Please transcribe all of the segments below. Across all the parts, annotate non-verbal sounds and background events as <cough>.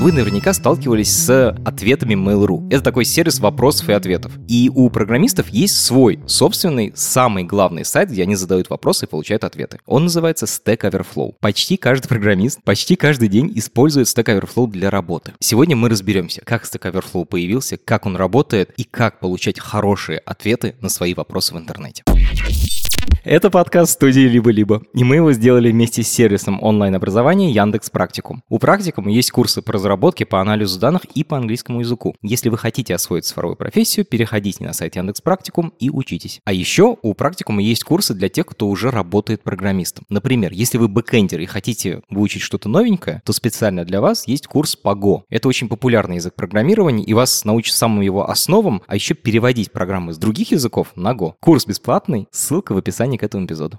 Вы наверняка сталкивались с ответами Mail.ru. Это такой сервис вопросов и ответов. И у программистов есть свой собственный, самый главный сайт, где они задают вопросы и получают ответы. Он называется Stack Overflow. Почти каждый программист почти каждый день использует Stack Overflow для работы. Сегодня мы разберемся, как Stack Overflow появился, как он работает и как получать хорошие ответы на свои вопросы в интернете. Это подкаст студии «Либо-либо», и мы его сделали вместе с сервисом онлайн-образования Яндекс Практикум. У Практикума есть курсы по разработке, по анализу данных и по английскому языку. Если вы хотите освоить цифровую профессию, переходите на сайт Яндекс Практикум и учитесь. А еще у Практикума есть курсы для тех, кто уже работает программистом. Например, если вы бэкэндер и хотите выучить что-то новенькое, то специально для вас есть курс по Go. Это очень популярный язык программирования, и вас научат самым его основам, а еще переводить программы с других языков на Go. Курс бесплатный, ссылка в описании к этому эпизоду.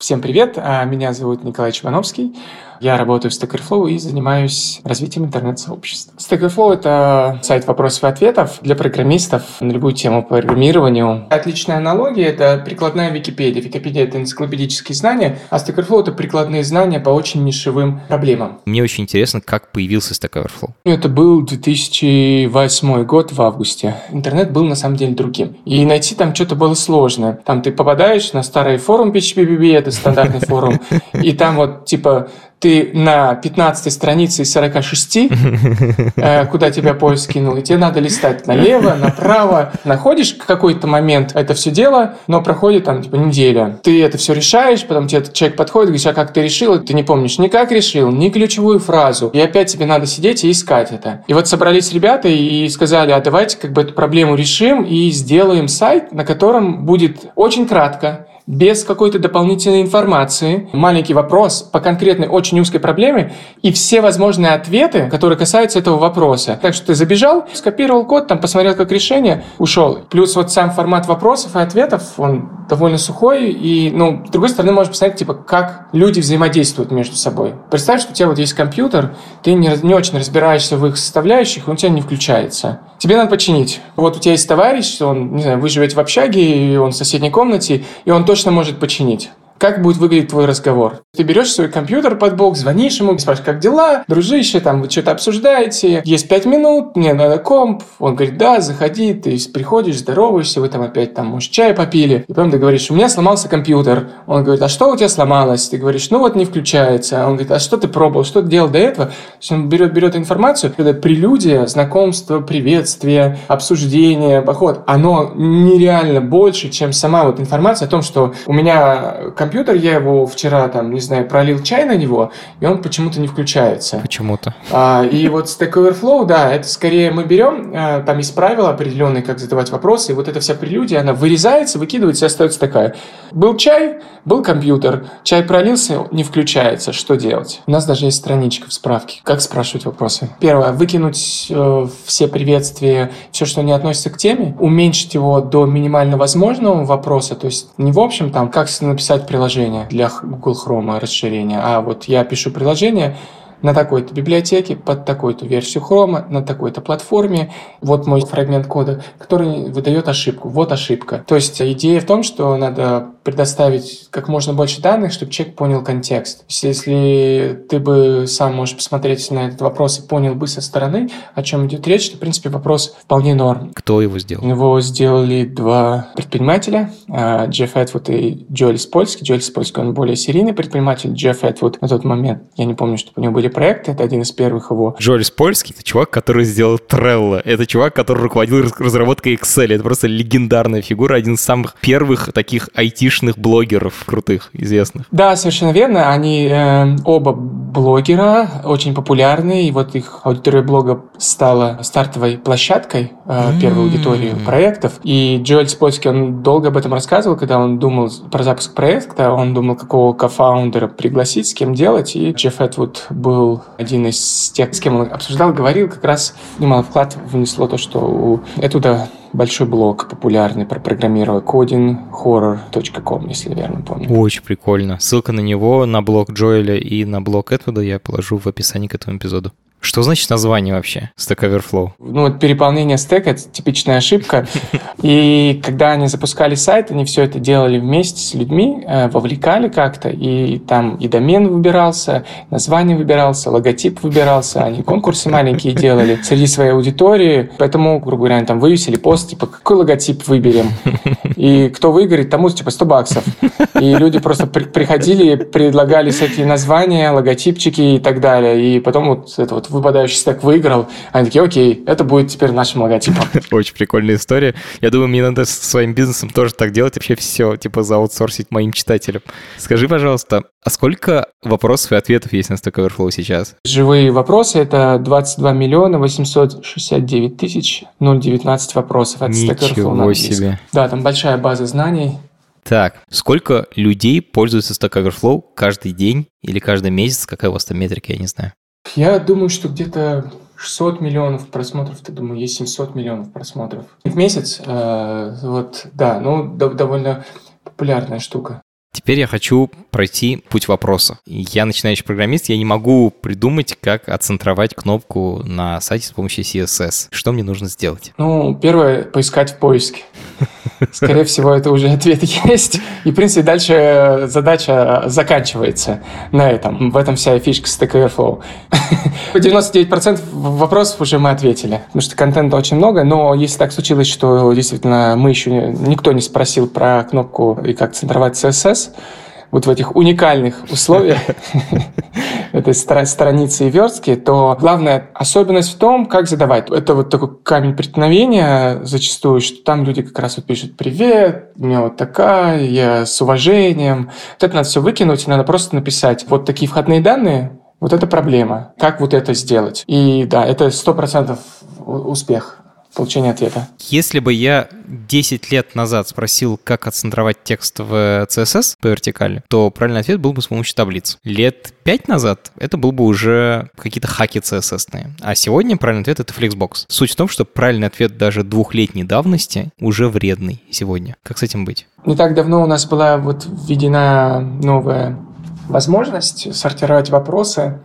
Всем привет, а, меня зовут Николай Чебановский. Я работаю в Stack Overflow и занимаюсь развитием интернет-сообщества. Stack Overflow — это сайт вопросов и ответов для программистов на любую тему по программированию. Отличная аналогия — это прикладная Википедия. Википедия — это энциклопедические знания, а Stack Overflow — это прикладные знания по очень нишевым проблемам. Мне очень интересно, как появился Stack Overflow. Это был 2008 год в августе. Интернет был на самом деле другим. И найти там что-то было сложно. Там ты попадаешь на старый форум PHPBB, это стандартный форум, <laughs> и там вот типа ты на 15 странице из 46, <laughs> э, куда тебя поиск кинул, и тебе надо листать налево, направо. Находишь какой-то момент это все дело, но проходит там типа неделя. Ты это все решаешь, потом тебе человек подходит, говорит, а как ты решил? Ты не помнишь ни как решил, ни ключевую фразу. И опять тебе надо сидеть и искать это. И вот собрались ребята и сказали, а давайте как бы эту проблему решим и сделаем сайт, на котором будет очень кратко, без какой-то дополнительной информации, маленький вопрос по конкретной очень узкой проблеме и все возможные ответы, которые касаются этого вопроса. Так что ты забежал, скопировал код, там посмотрел как решение, ушел. Плюс вот сам формат вопросов и ответов, он довольно сухой, и, ну, с другой стороны, можно посмотреть, типа, как люди взаимодействуют между собой. Представь, что у тебя вот есть компьютер, ты не, не очень разбираешься в их составляющих, он у тебя не включается. Тебе надо починить. Вот у тебя есть товарищ, он, не знаю, вы живете в общаге, и он в соседней комнате, и он точно может починить как будет выглядеть твой разговор. Ты берешь свой компьютер под бок, звонишь ему, спрашиваешь, как дела, дружище, там вы что-то обсуждаете, есть пять минут, мне надо комп. Он говорит, да, заходи, ты приходишь, здороваешься, вы там опять там, может, чай попили. И потом ты говоришь, у меня сломался компьютер. Он говорит, а что у тебя сломалось? Ты говоришь, ну вот не включается. Он говорит, а что ты пробовал, что ты делал до этого? То есть он берет, берет информацию, это прелюдия, знакомство, приветствие, обсуждение, поход. Оно нереально больше, чем сама вот информация о том, что у меня компьютер, я его вчера, там, не знаю, пролил чай на него, и он почему-то не включается. Почему-то. А, и вот Stack Overflow, да, это скорее мы берем, а, там есть правила определенные, как задавать вопросы, и вот эта вся прелюдия, она вырезается, выкидывается и остается такая. Был чай, был компьютер, чай пролился, не включается, что делать? У нас даже есть страничка в справке, как спрашивать вопросы. Первое, выкинуть э, все приветствия, все, что не относится к теме, уменьшить его до минимально возможного вопроса, то есть не в общем там, как написать приложение для Google Chrome расширения, а вот я пишу приложение, на такой-то библиотеке, под такой-то версию хрома, на такой-то платформе. Вот мой фрагмент кода, который выдает ошибку. Вот ошибка. То есть идея в том, что надо предоставить как можно больше данных, чтобы человек понял контекст. Если ты бы сам можешь посмотреть на этот вопрос и понял бы со стороны, о чем идет речь, то, в принципе, вопрос вполне норм. Кто его сделал? Его сделали два предпринимателя, а, Джефф Эдвуд и Джоэль Спольский. Джоэль Спольский, он более серийный предприниматель. Джефф Эдвуд на тот момент, я не помню, что у него были проекты, это один из первых его. Джорис Польский — это чувак, который сделал Trello. Это чувак, который руководил разработкой Excel. Это просто легендарная фигура, один из самых первых таких айтишных блогеров крутых, известных. Да, совершенно верно. Они э, оба блогера, очень популярные, и вот их аудитория блога стала стартовой площадкой э, первой аудитории проектов. И Джоэль Спольский, он долго об этом рассказывал, когда он думал про запуск проекта, он думал, какого кофаундера пригласить, с кем делать, и Джефф Эдвуд был один из тех, с кем он обсуждал, говорил, как раз немало вклад внесло то, что у Этуда большой блог популярный про программирование codinghorror.com, если верно помню. Очень прикольно. Ссылка на него, на блог Джоэля и на блог Эдвуда я положу в описании к этому эпизоду. Что значит название вообще Stack Overflow? Ну, вот переполнение стека – это типичная ошибка. <laughs> И когда они запускали сайт, они все это делали вместе с людьми, э, вовлекали как-то, и там и домен выбирался, название выбирался, логотип выбирался, они конкурсы маленькие делали среди своей аудитории. Поэтому, грубо говоря, они там вывесили пост, типа, какой логотип выберем? И кто выиграет, тому, типа, 100 баксов. И люди просто при приходили, предлагали всякие названия, логотипчики и так далее. И потом вот это вот выпадающий стек выиграл. Они такие, окей, это будет теперь нашим логотипом. <laughs> Очень прикольная история. Я думаю, мне надо со своим бизнесом тоже так делать, вообще все, типа, заутсорсить моим читателям. Скажи, пожалуйста, а сколько вопросов и ответов есть на Stack Overflow сейчас? Живые вопросы — это 22 миллиона 869 тысяч 019 вопросов. Это Stack Overflow себе. Да, там большая база знаний. Так, сколько людей пользуются Stack Overflow каждый день или каждый месяц? Какая у вас там метрика, я не знаю. Я думаю, что где-то 600 миллионов просмотров, ты думаю, есть 700 миллионов просмотров. В месяц, э, вот, да, ну, довольно популярная штука. Теперь я хочу пройти путь вопроса. Я начинающий программист, я не могу придумать, как отцентровать кнопку на сайте с помощью CSS. Что мне нужно сделать? Ну, первое, поискать в поиске. <laughs> Скорее всего, это уже ответ есть. И, в принципе, дальше задача заканчивается на этом. В этом вся фишка Stack Overflow. 99% вопросов уже мы ответили, потому что контента очень много, но если так случилось, что действительно мы еще никто не спросил про кнопку и как центровать CSS, вот в этих уникальных условиях <laughs> этой страницы и верстки, то главная особенность в том, как задавать. Это вот такой камень преткновения зачастую, что там люди как раз вот пишут «Привет, у меня вот такая, я с уважением». Вот это надо все выкинуть, надо просто написать вот такие входные данные, вот это проблема. Как вот это сделать? И да, это сто процентов успех получения ответа. Если бы я 10 лет назад спросил, как отцентровать текст в CSS по вертикали, то правильный ответ был бы с помощью таблиц. Лет 5 назад это был бы уже какие-то хаки CSS. -ные. А сегодня правильный ответ — это Flexbox. Суть в том, что правильный ответ даже двухлетней давности уже вредный сегодня. Как с этим быть? Не так давно у нас была вот введена новая возможность сортировать вопросы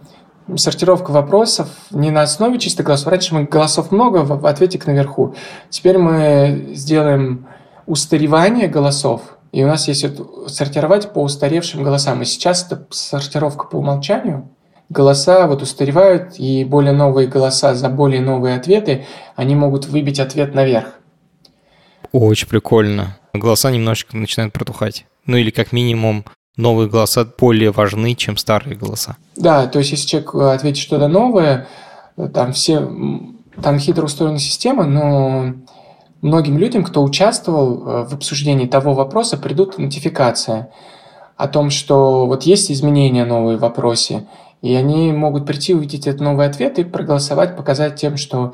сортировка вопросов не на основе чисто голосов. Раньше мы голосов много, в ответик наверху. Теперь мы сделаем устаревание голосов, и у нас есть вот сортировать по устаревшим голосам. И сейчас это сортировка по умолчанию. Голоса вот устаревают, и более новые голоса за более новые ответы, они могут выбить ответ наверх. Очень прикольно. Голоса немножечко начинают протухать. Ну или как минимум новые голоса более важны, чем старые голоса. Да, то есть если человек э, ответит что-то новое, э, там все, там хитро устроена система, но многим людям, кто участвовал э, в обсуждении того вопроса, придут нотификация о том, что вот есть изменения новые в вопросе, и они могут прийти, увидеть этот новый ответ и проголосовать, показать тем, что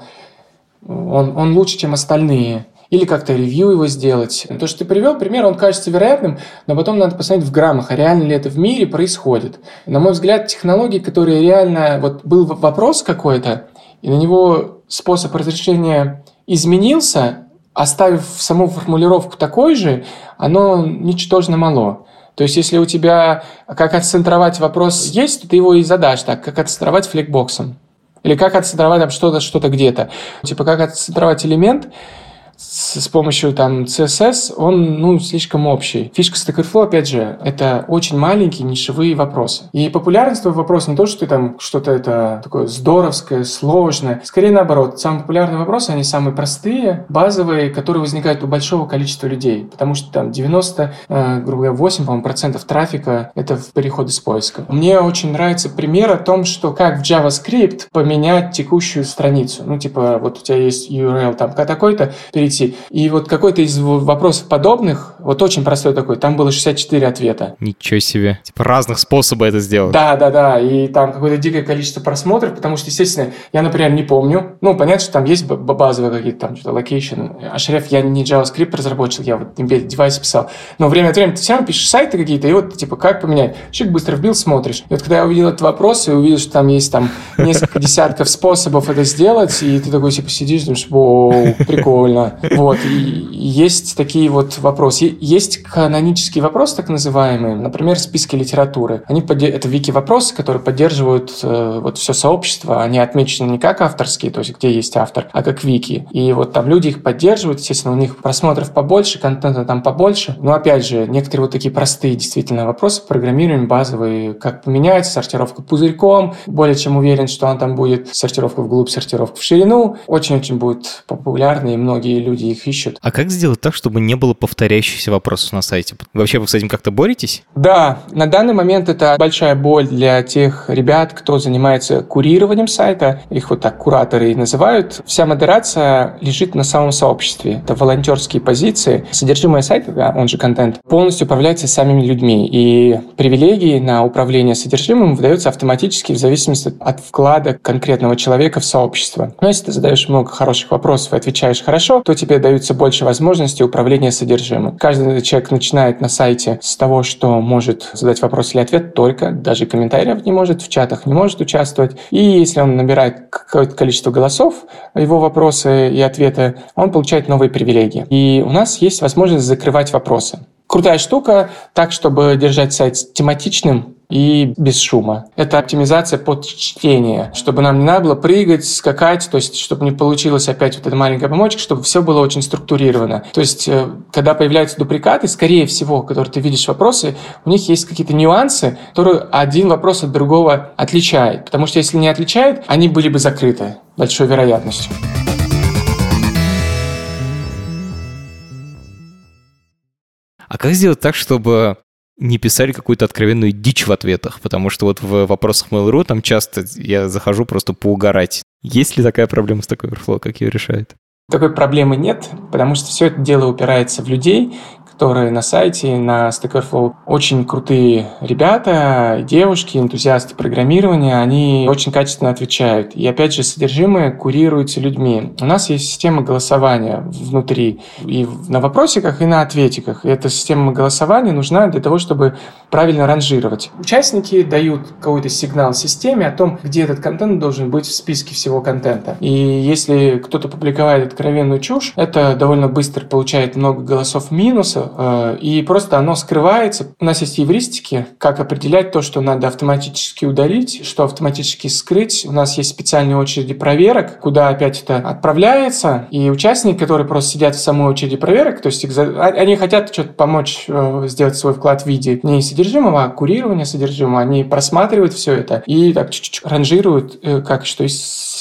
он, он лучше, чем остальные или как-то ревью его сделать. То, что ты привел пример, он кажется вероятным, но потом надо посмотреть в граммах, а реально ли это в мире происходит. На мой взгляд, технологии, которые реально... Вот был вопрос какой-то, и на него способ разрешения изменился, оставив саму формулировку такой же, оно ничтожно мало. То есть, если у тебя как отцентровать вопрос есть, то ты его и задашь так, как отцентровать фликбоксом. Или как отцентровать там что-то, что-то где-то. Типа, как отцентровать элемент, с, с помощью там CSS, он ну, слишком общий. Фишка Stack Overflow, опять же, это очень маленькие нишевые вопросы. И популярность этого вопроса не то, что ты там что-то это такое здоровское, сложное. Скорее наоборот, самые популярные вопросы, они самые простые, базовые, которые возникают у большого количества людей. Потому что там 90, э, грубо говоря, 8, по процентов трафика — это переходы с поиска. Мне очень нравится пример о том, что как в JavaScript поменять текущую страницу. Ну, типа, вот у тебя есть URL там такой-то, перейти. И вот какой-то из вопросов подобных, вот очень простой такой, там было 64 ответа. Ничего себе. Типа разных способов это сделать. Да, да, да. И там какое-то дикое количество просмотров, потому что, естественно, я, например, не помню. Ну, понятно, что там есть базовые какие-то там что-то location. А шрифт я не JavaScript разработчик, я вот embedded девайс писал. Но время от времени ты все равно пишешь сайты какие-то, и вот, типа, как поменять? Человек быстро вбил, смотришь. И вот когда я увидел этот вопрос, и увидел, что там есть там несколько десятков способов это сделать, и ты такой, типа, сидишь, думаешь, вау, прикольно. Вот, и есть такие вот вопросы. Есть канонический вопрос, так называемый, например, списки литературы. Они это вики-вопросы, которые поддерживают э, вот все сообщество. Они отмечены не как авторские, то есть где есть автор, а как вики. И вот там люди их поддерживают, естественно, у них просмотров побольше, контента там побольше. Но опять же, некоторые вот такие простые действительно вопросы программируем базовые, как поменять сортировку пузырьком, более чем уверен, что он там будет сортировка вглубь, сортировка в ширину. Очень-очень будет популярны, и многие люди их ищут. А как сделать так, чтобы не было повторяющихся вопросов на сайте? Вообще вы с этим как-то боретесь? Да, на данный момент это большая боль для тех ребят, кто занимается курированием сайта. Их вот так кураторы и называют. Вся модерация лежит на самом сообществе. Это волонтерские позиции. Содержимое сайта, да, он же контент, полностью управляется самими людьми. И привилегии на управление содержимым выдаются автоматически в зависимости от вклада конкретного человека в сообщество. Но если ты задаешь много хороших вопросов и отвечаешь хорошо, то тебе даются больше возможностей управления содержимым. Каждый человек начинает на сайте с того, что может задать вопрос или ответ только, даже комментариев не может, в чатах не может участвовать. И если он набирает какое-то количество голосов, его вопросы и ответы, он получает новые привилегии. И у нас есть возможность закрывать вопросы. Крутая штука, так, чтобы держать сайт тематичным, и без шума. Это оптимизация под чтение, чтобы нам не надо было прыгать, скакать, то есть чтобы не получилось опять вот эта маленькая помочка, чтобы все было очень структурировано. То есть э, когда появляются дуприкаты, скорее всего, которые ты видишь вопросы, у них есть какие-то нюансы, которые один вопрос от другого отличает. Потому что если не отличает, они были бы закрыты большой вероятностью. А как сделать так, чтобы не писали какую-то откровенную дичь в ответах, потому что вот в вопросах Mail.ru там часто я захожу просто поугарать. Есть ли такая проблема с такой Overflow, как ее решает? Такой проблемы нет, потому что все это дело упирается в людей, которые на сайте, на Stack Overflow очень крутые ребята, девушки, энтузиасты программирования, они очень качественно отвечают. И опять же, содержимое курируется людьми. У нас есть система голосования внутри и на вопросиках, и на ответиках. И эта система голосования нужна для того, чтобы правильно ранжировать. Участники дают какой-то сигнал системе о том, где этот контент должен быть в списке всего контента. И если кто-то публиковает откровенную чушь, это довольно быстро получает много голосов минуса, Э, и просто оно скрывается. У нас есть евристики, как определять то, что надо автоматически удалить, что автоматически скрыть. У нас есть специальные очереди проверок, куда опять это отправляется, и участники, которые просто сидят в самой очереди проверок, то есть а, они хотят что-то помочь э, сделать свой вклад в виде не содержимого, а курирования содержимого, они просматривают все это и так чуть-чуть ранжируют, э, как что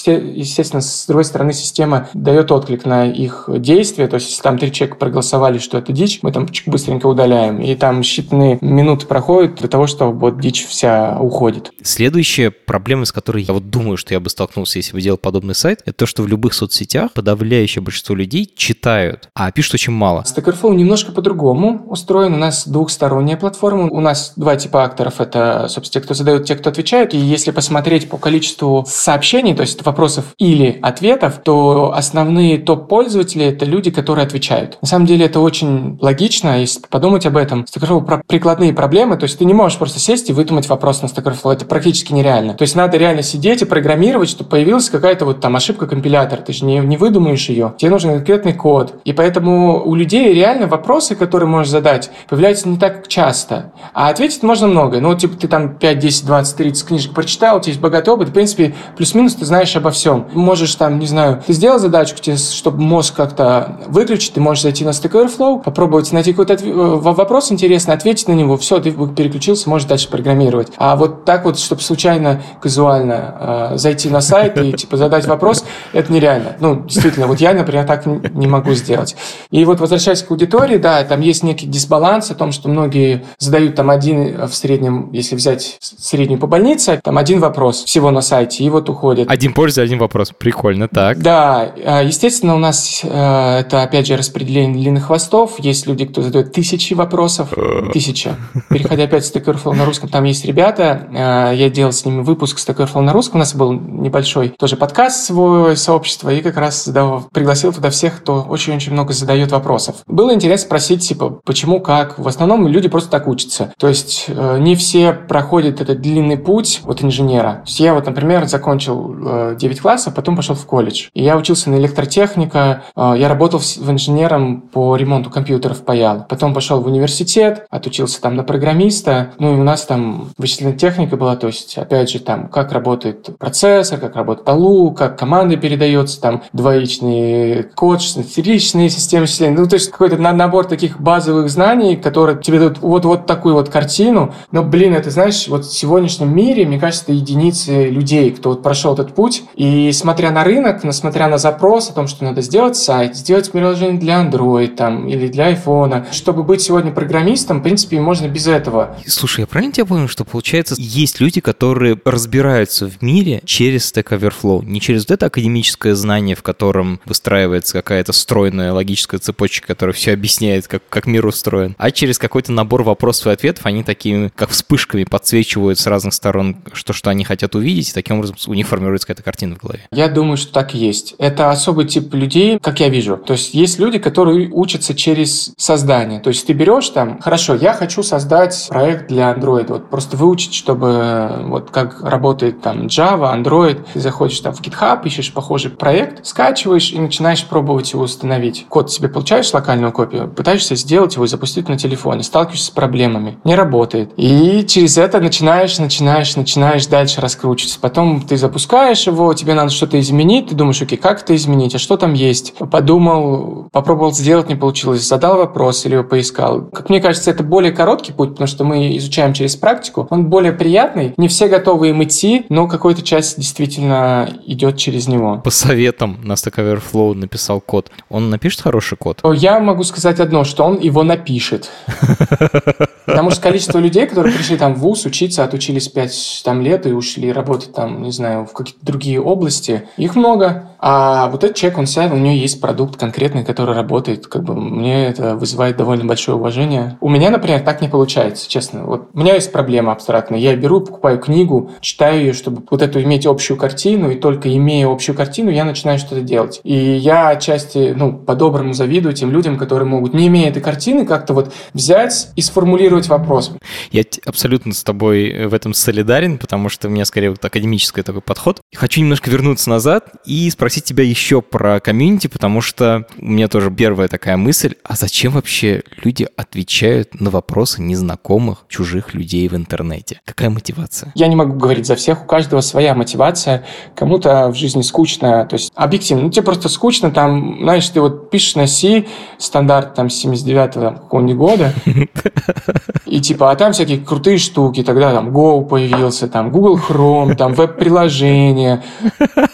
естественно, с другой стороны, система дает отклик на их действия. То есть, если там три человека проголосовали, что это дичь, мы там быстренько удаляем. И там считанные минуты проходят для того, чтобы вот дичь вся уходит. Следующая проблема, с которой я вот думаю, что я бы столкнулся, если бы делал подобный сайт, это то, что в любых соцсетях подавляющее большинство людей читают, а пишут очень мало. Stack Overflow немножко по-другому устроен. У нас двухсторонняя платформа. У нас два типа акторов. Это, собственно, те, кто задают, те, кто отвечает. И если посмотреть по количеству сообщений, то есть вопросов или ответов, то основные топ-пользователи — это люди, которые отвечают. На самом деле это очень логично, если подумать об этом. Overflow про прикладные проблемы, то есть ты не можешь просто сесть и выдумать вопрос на Overflow. Это практически нереально. То есть надо реально сидеть и программировать, чтобы появилась какая-то вот там ошибка компилятора. Ты же не, не выдумаешь ее. Тебе нужен конкретный код. И поэтому у людей реально вопросы, которые можешь задать, появляются не так часто. А ответить можно много. Ну, типа ты там 5, 10, 20, 30 книжек прочитал, у тебя есть богатый опыт, в принципе, плюс-минус ты знаешь обо всем. Можешь там, не знаю, ты сделал задачку, тебе, чтобы мозг как-то выключить, ты можешь зайти на Stack Overflow, попробовать найти какой-то. Э, вопрос интересный, ответить на него, все, ты переключился, можешь дальше программировать. А вот так вот, чтобы случайно, казуально э, зайти на сайт и типа задать вопрос, это нереально. Ну, действительно, вот я, например, так не могу сделать. И вот возвращаясь к аудитории, да, там есть некий дисбаланс о том, что многие задают там один в среднем, если взять среднюю по больнице, там один вопрос всего на сайте, и вот уходит. Один польза, один вопрос. Прикольно, так. Да, а, естественно, у нас э, это, опять же, распределение длинных хвостов. Есть люди, кто задает тысячи вопросов. Тысяча. <laughs> Переходя опять в Stack Overflow на русском, там есть ребята, э, я делал с ними выпуск Stack Overflow на русском, у нас был небольшой тоже подкаст свой сообщества, и как раз задал, пригласил туда всех, кто очень-очень много задает вопросов. Было интересно спросить, типа, почему, как. В основном люди просто так учатся. То есть э, не все проходят этот длинный путь от инженера. Я вот, например, закончил 9 э, классов, потом пошел в колледж. И я учился на электротехника, я работал в инженером по ремонту компьютеров паял. Потом пошел в университет, отучился там на программиста. Ну и у нас там вычислительная техника была, то есть, опять же, там, как работает процессор, как работает алу, как команда передается, там, двоичный код, шестеричные системы числения. Ну, то есть, какой-то набор таких базовых знаний, которые тебе дают вот-вот такую вот картину. Но, блин, это, знаешь, вот в сегодняшнем мире, мне кажется, это единицы людей, кто вот прошел этот путь. И смотря на рынок, смотря на запрос о том, что надо сделать сайт, сделать приложение для Android там, или для iPhone, чтобы быть сегодня программистом, в принципе, можно без этого. Слушай, я правильно тебя понял, что получается, есть люди, которые разбираются в мире через Stack Overflow, не через вот это академическое знание, в котором выстраивается какая-то стройная логическая цепочка, которая все объясняет, как, как мир устроен, а через какой-то набор вопросов и ответов, они такими, как вспышками подсвечивают с разных сторон, что, что они хотят увидеть, и таким образом у них формируется какая-то картина в голове. Я думаю, что так и есть. Это особый тип людей, как я вижу. То есть есть люди, которые учатся через создание. То есть ты берешь там, хорошо, я хочу создать проект для Android, вот просто выучить, чтобы вот как работает там Java, Android, ты заходишь там в GitHub, ищешь похожий проект, скачиваешь и начинаешь пробовать его установить. Код себе получаешь локальную копию, пытаешься сделать его и запустить на телефоне, сталкиваешься с проблемами, не работает. И через это начинаешь, начинаешь, начинаешь дальше раскручиваться. Потом ты запускаешь его, тебе надо что-то изменить, ты думаешь, окей, как это изменить, а что там есть? Подумал, попробовал сделать, не получилось, задал вопрос или его поискал. Как мне кажется, это более короткий путь, потому что мы изучаем через практику. Он более приятный. Не все готовы им идти, но какая-то часть действительно идет через него. По советам на Stack Overflow написал код. Он напишет хороший код? Я могу сказать одно, что он его напишет. <laughs> Потому что количество людей, которые пришли там в ВУЗ учиться, отучились 5 там, лет и ушли работать там, не знаю, в какие-то другие области, их много. А вот этот человек, он сядет, у него есть продукт конкретный, который работает. Как бы мне это вызывает довольно большое уважение. У меня, например, так не получается, честно. Вот у меня есть проблема абстрактная. Я беру, покупаю книгу, читаю ее, чтобы вот эту иметь общую картину, и только имея общую картину, я начинаю что-то делать. И я отчасти, ну, по-доброму завидую тем людям, которые могут, не имея этой картины, как-то вот взять и сформулировать вопрос. Я абсолютно с тобой в этом солидарен, потому что у меня скорее вот академический такой подход. Хочу немножко вернуться назад и спросить тебя еще про комьюнити, потому что у меня тоже первая такая мысль, а зачем вообще люди отвечают на вопросы незнакомых, чужих людей в интернете? Какая мотивация? Я не могу говорить за всех, у каждого своя мотивация. Кому-то в жизни скучно, то есть объективно, ну тебе просто скучно, там, знаешь, ты вот пишешь на C, стандарт там 79-го какого-нибудь года, <laughs> и типа, а там всякие крутые штуки, тогда там Go появился, там Google Chrome, там веб-приложения,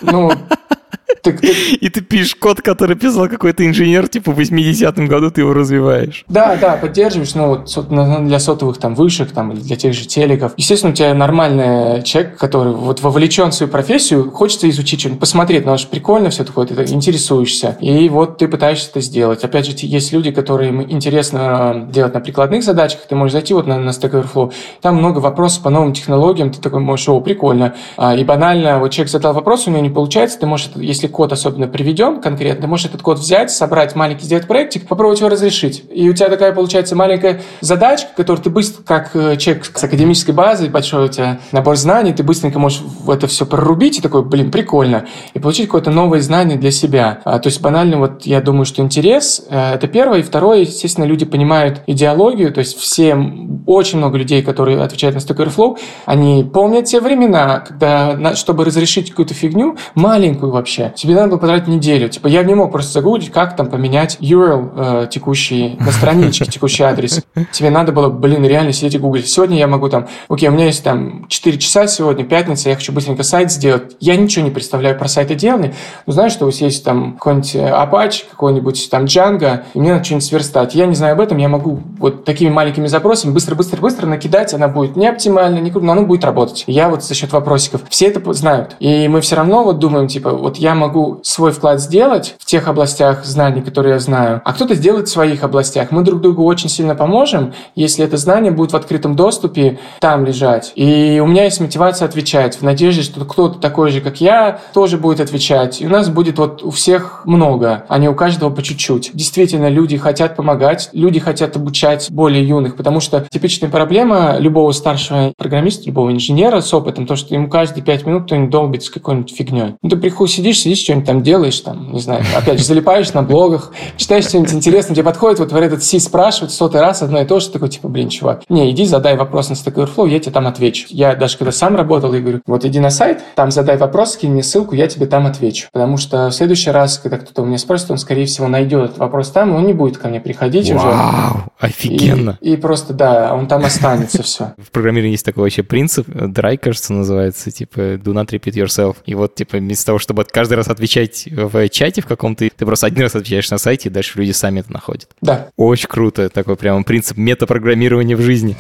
ну, так, так... И ты пишешь код, который писал какой-то инженер, типа в 80-м году ты его развиваешь. Да, да, поддерживаешь, ну, вот для сотовых там вышек, там, или для тех же телеков. Естественно, у тебя нормальный человек, который вот вовлечен в свою профессию, хочется изучить что-нибудь, посмотреть, ну, же прикольно все такое, ты интересуешься. И вот ты пытаешься это сделать. Опять же, есть люди, которым интересно делать на прикладных задачах, ты можешь зайти вот на, на Stack Overflow, там много вопросов по новым технологиям, ты такой можешь, о, прикольно. А, и банально, вот человек задал вопрос, у него не получается, ты можешь, если код особенно приведен конкретно, можешь этот код взять, собрать маленький, сделать проектик, попробовать его разрешить. И у тебя такая получается маленькая задачка, которую ты быстро, как э, человек с академической базой, большой у тебя набор знаний, ты быстренько можешь в это все прорубить и такой, блин, прикольно, и получить какое-то новое знание для себя. А, то есть банально вот я думаю, что интерес э, это первое, и второе, естественно, люди понимают идеологию, то есть все, очень много людей, которые отвечают на Stack Overflow, они помнят те времена, когда, чтобы разрешить какую-то фигню, маленькую вообще, тебе надо было потратить неделю. Типа я не мог просто загуглить, как там поменять URL э, текущий на страничке, текущий адрес. Тебе надо было, блин, реально сидеть и гуглить. Сегодня я могу там, окей, у меня есть там 4 часа сегодня, пятница, я хочу быстренько сайт сделать. Я ничего не представляю про сайты делания, но знаешь, что у вас есть там какой-нибудь э, Apache, какой-нибудь там Django, и мне надо что-нибудь сверстать. Я не знаю об этом, я могу вот такими маленькими запросами быстро-быстро-быстро накидать, она будет не оптимальна, не круто, но она будет работать. я вот за счет вопросиков. Все это знают. И мы все равно вот думаем, типа, вот я могу могу свой вклад сделать в тех областях знаний, которые я знаю, а кто-то сделает в своих областях. Мы друг другу очень сильно поможем, если это знание будет в открытом доступе там лежать. И у меня есть мотивация отвечать в надежде, что кто-то такой же, как я, тоже будет отвечать. И у нас будет вот у всех много, а не у каждого по чуть-чуть. Действительно, люди хотят помогать, люди хотят обучать более юных, потому что типичная проблема любого старшего программиста, любого инженера с опытом, то, что ему каждые пять минут кто-нибудь долбит с какой-нибудь фигней. Ну, ты приходишь, сидишь, сидишь, что-нибудь там делаешь, там, не знаю, опять же, залипаешь на блогах, читаешь что-нибудь интересное, тебе подходит вот в этот си спрашивает сотый раз одно и то же, такой, типа, блин, чувак, не, иди задай вопрос на Stack Overflow, я тебе там отвечу. Я даже когда сам работал, я говорю, вот иди на сайт, там задай вопрос, скинь мне ссылку, я тебе там отвечу. Потому что в следующий раз, когда кто-то у меня спросит, он, скорее всего, найдет этот вопрос там, он не будет ко мне приходить Вау, уже. офигенно. И, и просто, да, он там останется <laughs> все. В программировании есть такой вообще принцип, драй, кажется, называется, типа do not repeat yourself. И вот, типа, вместо того, чтобы каждый раз отвечать в чате в каком-то, ты просто один раз отвечаешь на сайте, и дальше люди сами это находят. Да. Очень круто. Такой прям принцип метапрограммирования в жизни.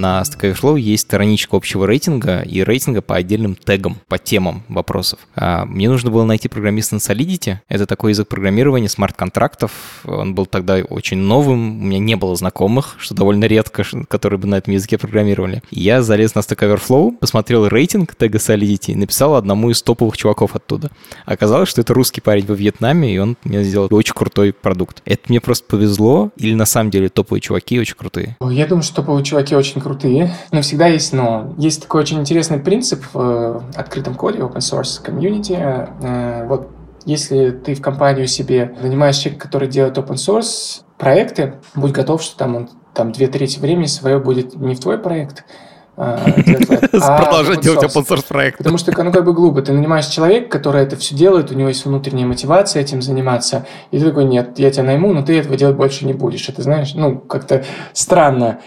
На Stack Overflow есть страничка общего рейтинга и рейтинга по отдельным тегам, по темам вопросов. А мне нужно было найти программиста на Solidity. Это такой язык программирования смарт-контрактов. Он был тогда очень новым, у меня не было знакомых, что довольно редко, которые бы на этом языке программировали. Я залез на Stack Overflow, посмотрел рейтинг тега Solidity и написал одному из топовых чуваков оттуда. Оказалось, что это русский парень во Вьетнаме, и он мне сделал очень крутой продукт. Это мне просто повезло, или на самом деле топовые чуваки очень крутые? Я думаю, что топовые чуваки очень крутые, но всегда есть но. Есть такой очень интересный принцип в э, открытом коде, open source community. Э, вот если ты в компанию себе нанимаешь человека, который делает open source проекты, будь готов, что там он там две трети времени свое будет не в твой проект, <laughs> а, Продолжать делать open source проект. Потому что, ну, как бы глупо. Ты нанимаешь человека, который это все делает, у него есть внутренняя мотивация этим заниматься, и ты такой, нет, я тебя найму, но ты этого делать больше не будешь. Это, знаешь, ну, как-то странно.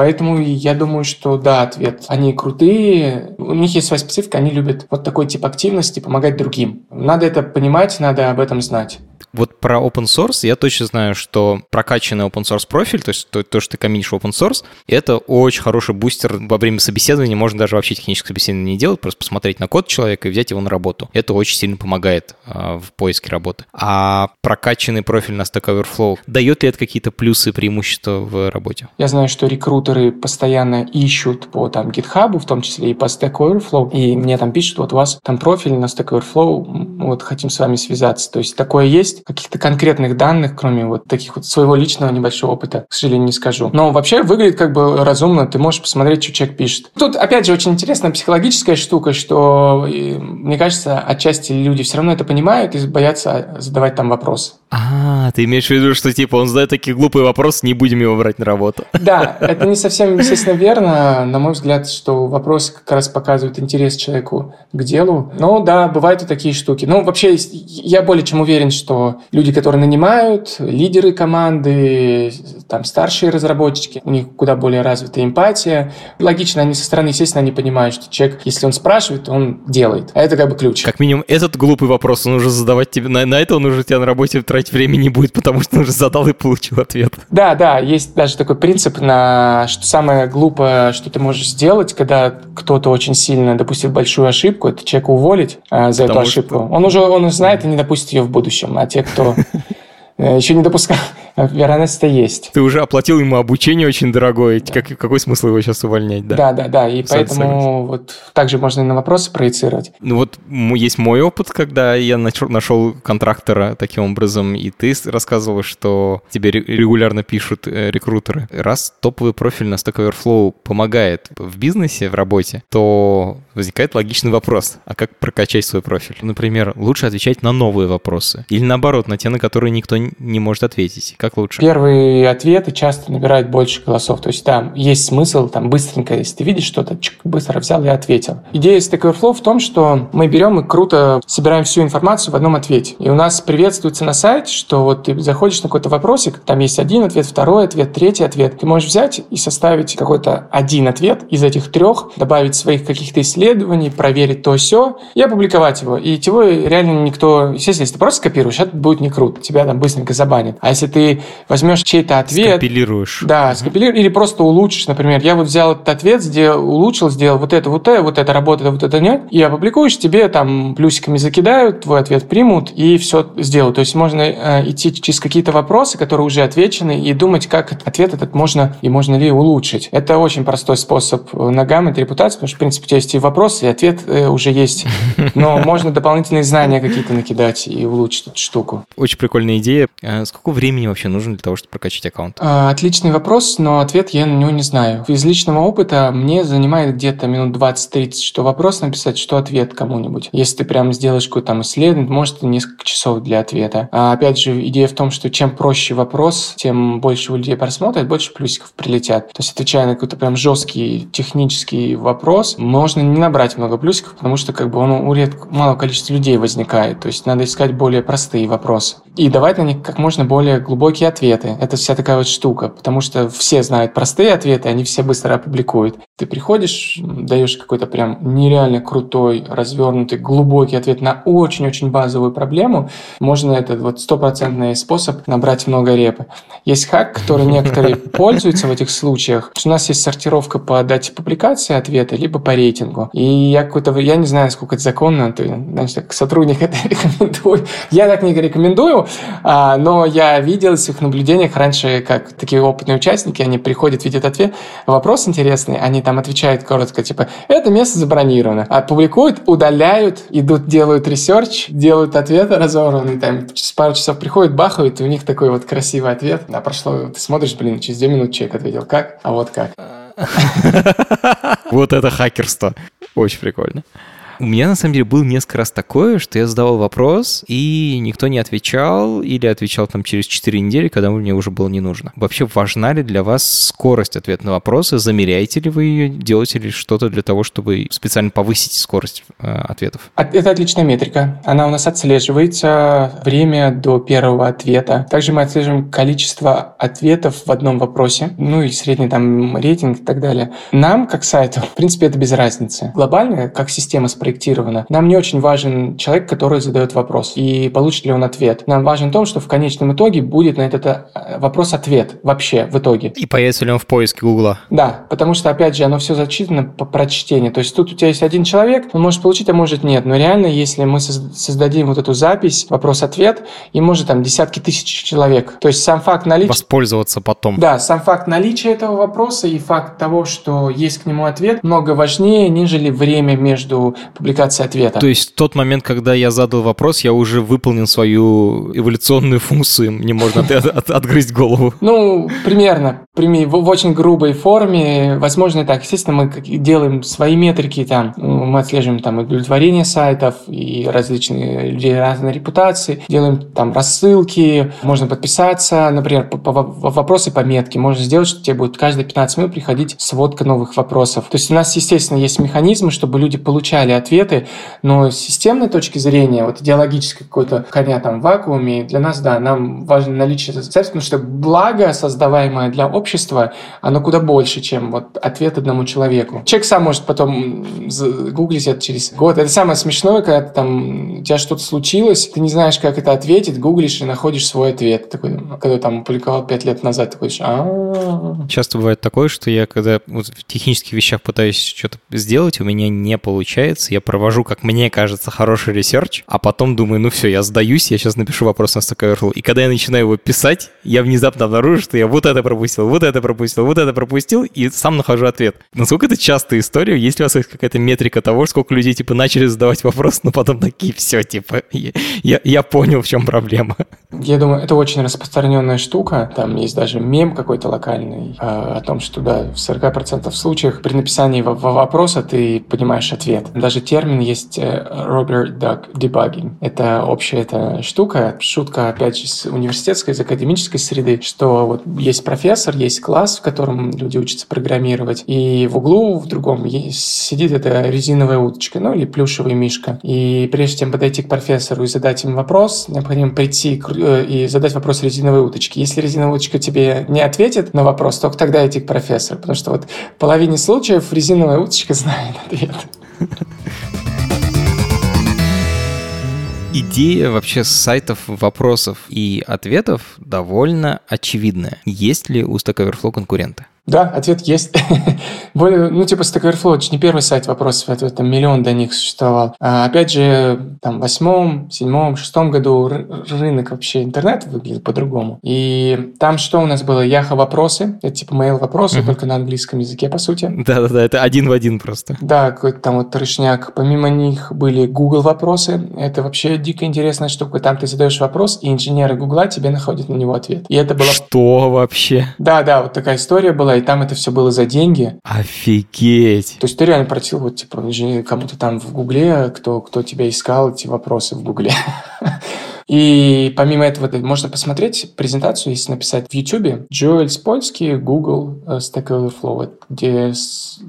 Поэтому я думаю, что да, ответ. Они крутые, у них есть своя специфика, они любят вот такой тип активности, помогать другим. Надо это понимать, надо об этом знать. Вот про open source я точно знаю, что прокачанный open source профиль, то есть то, то что ты коммитишь в open source, это очень хороший бустер во время собеседования. Можно даже вообще техническое собеседование не делать, просто посмотреть на код человека и взять его на работу. Это очень сильно помогает э, в поиске работы. А прокачанный профиль на Stack Overflow, дает ли это какие-то плюсы, преимущества в работе? Я знаю, что рекрутеры постоянно ищут по там GitHub, в том числе и по Stack Overflow, и мне там пишут, вот у вас там профиль на Stack Overflow, вот хотим с вами связаться. То есть такое есть. Каких-то конкретных данных, кроме вот таких вот своего личного небольшого опыта, к сожалению, не скажу. Но вообще выглядит как бы разумно. Ты можешь посмотреть, что человек пишет. Тут, опять же, очень интересная психологическая штука, что, мне кажется, отчасти люди все равно это понимают и боятся задавать там вопрос. А, ты имеешь в виду, что типа он задает такие глупые вопросы, не будем его брать на работу. Да, это не совсем, естественно, верно. На мой взгляд, что вопросы как раз показывают интерес человеку к делу. Но да, бывают и такие штуки. Ну, вообще, я более чем уверен, что люди, которые нанимают, лидеры команды, там старшие разработчики, у них куда более развитая эмпатия. Логично, они со стороны, естественно, они понимают, что человек, если он спрашивает, он делает. А это как бы ключ. Как минимум, этот глупый вопрос он уже задавать тебе, на, на это он уже тебя на работе тратить времени не будет, потому что он уже задал и получил ответ. Да, да, есть даже такой принцип, на что самое глупое, что ты можешь сделать, когда кто-то очень сильно допустил большую ошибку, это человека уволить а, за потому эту ошибку. Что... Он уже он знает и не допустит ее в будущем. А те, кто <laughs> э, еще не допускал, вероятность-то есть. Ты уже оплатил ему обучение очень дорогое. Да. Как, какой смысл его сейчас увольнять? Да, да, да. да. И Абсолютно поэтому согласен. вот также можно и на вопросы проецировать. Ну вот есть мой опыт, когда я нашел контрактора таким образом, и ты рассказывал, что тебе регулярно пишут э, рекрутеры. Раз топовый профиль на Stack Overflow помогает в бизнесе, в работе, то возникает логичный вопрос. А как прокачать свой профиль? Например, лучше отвечать на новые вопросы. Или наоборот, на те, на которые никто не может ответить. Как лучше? Первые ответы часто набирают больше голосов. То есть там есть смысл там быстренько, если ты видишь что-то, быстро взял и ответил. Идея Stack Overflow в том, что мы берем и круто собираем всю информацию в одном ответе. И у нас приветствуется на сайте, что вот ты заходишь на какой-то вопросик, там есть один ответ, второй ответ, третий ответ. Ты можешь взять и составить какой-то один ответ из этих трех, добавить своих каких-то исследований, проверить то все и опубликовать его. И его реально никто... Естественно, если ты просто скопируешь, это будет не круто. Тебя там быстренько забанят. А если ты ты возьмешь чей-то ответ... Скомпилируешь. Да, скомпилируешь, или просто улучшишь, например. Я вот взял этот ответ, сделал, улучшил, сделал вот это, вот это, вот это работает, вот это нет, и опубликуешь, тебе там плюсиками закидают, твой ответ примут, и все сделают. То есть можно э, идти через какие-то вопросы, которые уже отвечены, и думать, как ответ этот можно и можно ли улучшить. Это очень простой способ нагамить репутацию, потому что, в принципе, у тебя есть и вопрос, и ответ э, уже есть. Но <laughs> можно дополнительные знания какие-то накидать и улучшить эту штуку. Очень прикольная идея. А сколько времени вообще нужно для того, чтобы прокачать аккаунт? А, отличный вопрос, но ответ я на него не знаю. Из личного опыта мне занимает где-то минут 20-30, что вопрос написать, что ответ кому-нибудь. Если ты прям сделаешь какое-то там исследование, может, несколько часов для ответа. А опять же, идея в том, что чем проще вопрос, тем больше у людей просмотрят, больше плюсиков прилетят. То есть, отвечая на какой-то прям жесткий технический вопрос, можно не набрать много плюсиков, потому что как бы он у редко, малого количества людей возникает. То есть, надо искать более простые вопросы. И давать на них как можно более глубокие ответы. Это вся такая вот штука, потому что все знают простые ответы, они все быстро опубликуют. Ты приходишь, даешь какой-то прям нереально крутой, развернутый, глубокий ответ на очень-очень базовую проблему, можно этот вот стопроцентный способ набрать много репы. Есть хак, который некоторые <laughs> пользуются в этих случаях. У нас есть сортировка по дате публикации ответа, либо по рейтингу. И я какой-то, я не знаю, сколько это законно, ты, значит, как сотрудник <laughs> это рекомендую. Я так не рекомендую, а, но я видел в своих наблюдениях раньше, как такие опытные участники, они приходят, видят ответ, вопрос интересный, они там отвечают коротко, типа, это место забронировано. А публикуют, удаляют, идут, делают research, делают ответы разорванные, там через пару часов приходят, бахают, и у них такой вот красивый ответ. А прошло, ты смотришь, блин, через две минуты человек ответил, как? А вот как. <laughs> Вот это хакерство. Очень прикольно. У меня, на самом деле, был несколько раз такое, что я задавал вопрос, и никто не отвечал, или отвечал там через 4 недели, когда мне уже было не нужно. Вообще, важна ли для вас скорость ответа на вопросы? Замеряете ли вы ее? Делаете ли что-то для того, чтобы специально повысить скорость э, ответов? Это отличная метрика. Она у нас отслеживается время до первого ответа. Также мы отслеживаем количество ответов в одном вопросе, ну и средний там рейтинг и так далее. Нам, как сайту, <laughs> в принципе, это без разницы. Глобально, как система спроектирована, спроектировано. Нам не очень важен человек, который задает вопрос и получит ли он ответ. Нам важен то, что в конечном итоге будет на этот э, вопрос ответ вообще в итоге. И появится ли он в поиске Гугла. Да, потому что, опять же, оно все зачитано по прочтению. То есть тут у тебя есть один человек, он может получить, а может нет. Но реально, если мы создадим вот эту запись, вопрос-ответ, и может там десятки тысяч человек. То есть сам факт наличия... Воспользоваться потом. Да, сам факт наличия этого вопроса и факт того, что есть к нему ответ, много важнее, нежели время между публикации ответа. То есть тот момент, когда я задал вопрос, я уже выполнил свою эволюционную функцию, мне можно от, от, отгрызть голову. Ну, примерно. В, в очень грубой форме. Возможно, так. Естественно, мы делаем свои метрики, там, мы отслеживаем там удовлетворение сайтов и различные люди разной репутации, делаем там рассылки, можно подписаться, например, по, по, вопросы по метке. Можно сделать, что тебе будет каждые 15 минут приходить сводка новых вопросов. То есть у нас, естественно, есть механизмы, чтобы люди получали ответы, но с системной точки зрения, вот идеологической какой-то коня там в вакууме, для нас, да, нам важно наличие средств, потому что благо, создаваемое для общества, оно куда больше, чем вот ответ одному человеку. Человек сам может потом гуглить это через год. Это самое смешное, когда там, у тебя что-то случилось, ты не знаешь, как это ответить, гуглишь и находишь свой ответ. Такой, когда там публиковал пять лет назад, такой, а Часто бывает такое, что я, когда в технических вещах пытаюсь что-то сделать, у меня не получается, я провожу, как мне кажется, хороший research, а потом думаю, ну все, я сдаюсь, я сейчас напишу вопрос на Stack Overflow. И когда я начинаю его писать, я внезапно обнаружу, что я вот это пропустил, вот это пропустил, вот это пропустил, и сам нахожу ответ. Насколько это частая история? Есть ли у вас какая-то метрика того, сколько людей, типа, начали задавать вопрос, но потом такие, все, типа, я, я понял, в чем проблема. Я думаю, это очень распространенная штука. Там есть даже мем какой-то локальный э, о том, что, да, в 40% случаев при написании вопроса ты понимаешь ответ. Даже термин есть Robert Duck Debugging. Это общая эта штука, шутка, опять же, с университетской, из академической среды, что вот есть профессор, есть класс, в котором люди учатся программировать, и в углу, в другом, сидит эта резиновая уточка, ну или плюшевый мишка. И прежде чем подойти к профессору и задать им вопрос, необходимо прийти э, и задать вопрос резиновой уточке. Если резиновая уточка тебе не ответит на вопрос, только тогда идти к профессору, потому что вот в половине случаев резиновая уточка знает ответ. Идея вообще сайтов вопросов и ответов довольно очевидная. Есть ли у Stack Overflow конкуренты? Да, ответ есть. <laughs> Более, ну, типа Stack Overflow, это не первый сайт вопросов ответов, там миллион до них существовал. А, опять же, там, в восьмом, седьмом, шестом году рынок вообще интернета выглядел по-другому. И там что у нас было? Яха вопросы, это типа mail вопросы, uh-huh. только на английском языке, по сути. Да-да-да, это один в один просто. Да, какой-то там вот трешняк. Помимо них были Google вопросы. Это вообще дико интересная штука. Там ты задаешь вопрос, и инженеры Гугла тебе находят на него ответ. И это было... Что вообще? Да-да, вот такая история была и там это все было за деньги. Офигеть! То есть ты реально просил вот, типа, кому-то там в Гугле, кто, кто тебя искал, эти вопросы в Гугле. <laughs> И помимо этого можно посмотреть презентацию, если написать в YouTube. Джоэль Спольский, Google, э, Stack Overflow, где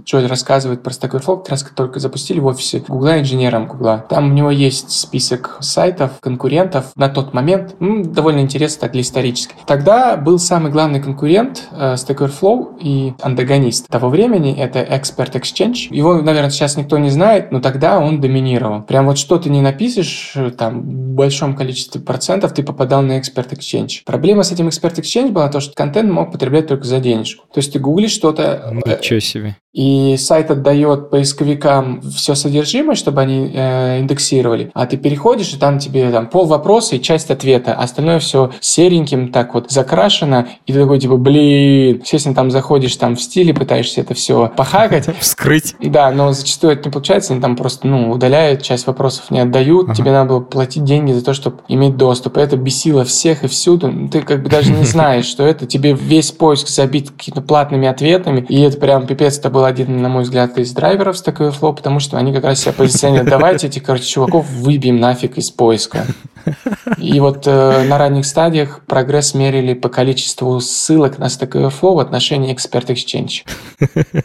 Джоэль рассказывает про Stack Overflow, как раз только запустили в офисе Гугла инженером Гугла. Там у него есть список сайтов, конкурентов на тот момент. Ну, довольно интересно так для исторически. Тогда был самый главный конкурент э, Stack Overflow и антагонист того времени. Это Expert Exchange. Его, наверное, сейчас никто не знает, но тогда он доминировал. Прям вот что ты не напишешь э, там в большом количестве процентов ты попадал на Expert Exchange. Проблема с этим Expert Exchange была то, что контент мог потреблять только за денежку. То есть ты гуглишь что-то... Э, Ничего себе. И сайт отдает поисковикам все содержимое, чтобы они э, индексировали, а ты переходишь, и там тебе там пол вопроса и часть ответа, а остальное все сереньким так вот закрашено, и ты такой типа, блин, естественно, там заходишь там в стиле, пытаешься это все похакать. <laughs> Вскрыть. Да, но зачастую это не получается, они там просто, ну, удаляют, часть вопросов не отдают, ага. тебе надо было платить деньги за то, чтобы иметь доступ. Это бесило всех и всюду. Ты как бы даже не <laughs> знаешь, что это. Тебе весь поиск забит какими-то платными ответами, и это прям пипец, это был один, на мой взгляд, из драйверов Stack Overflow, потому что они как раз себя позиционируют. Давайте этих, короче, чуваков выбьем нафиг из поиска. И вот э, на ранних стадиях прогресс мерили по количеству ссылок на Stack Overflow в отношении Experts Exchange. <laughs>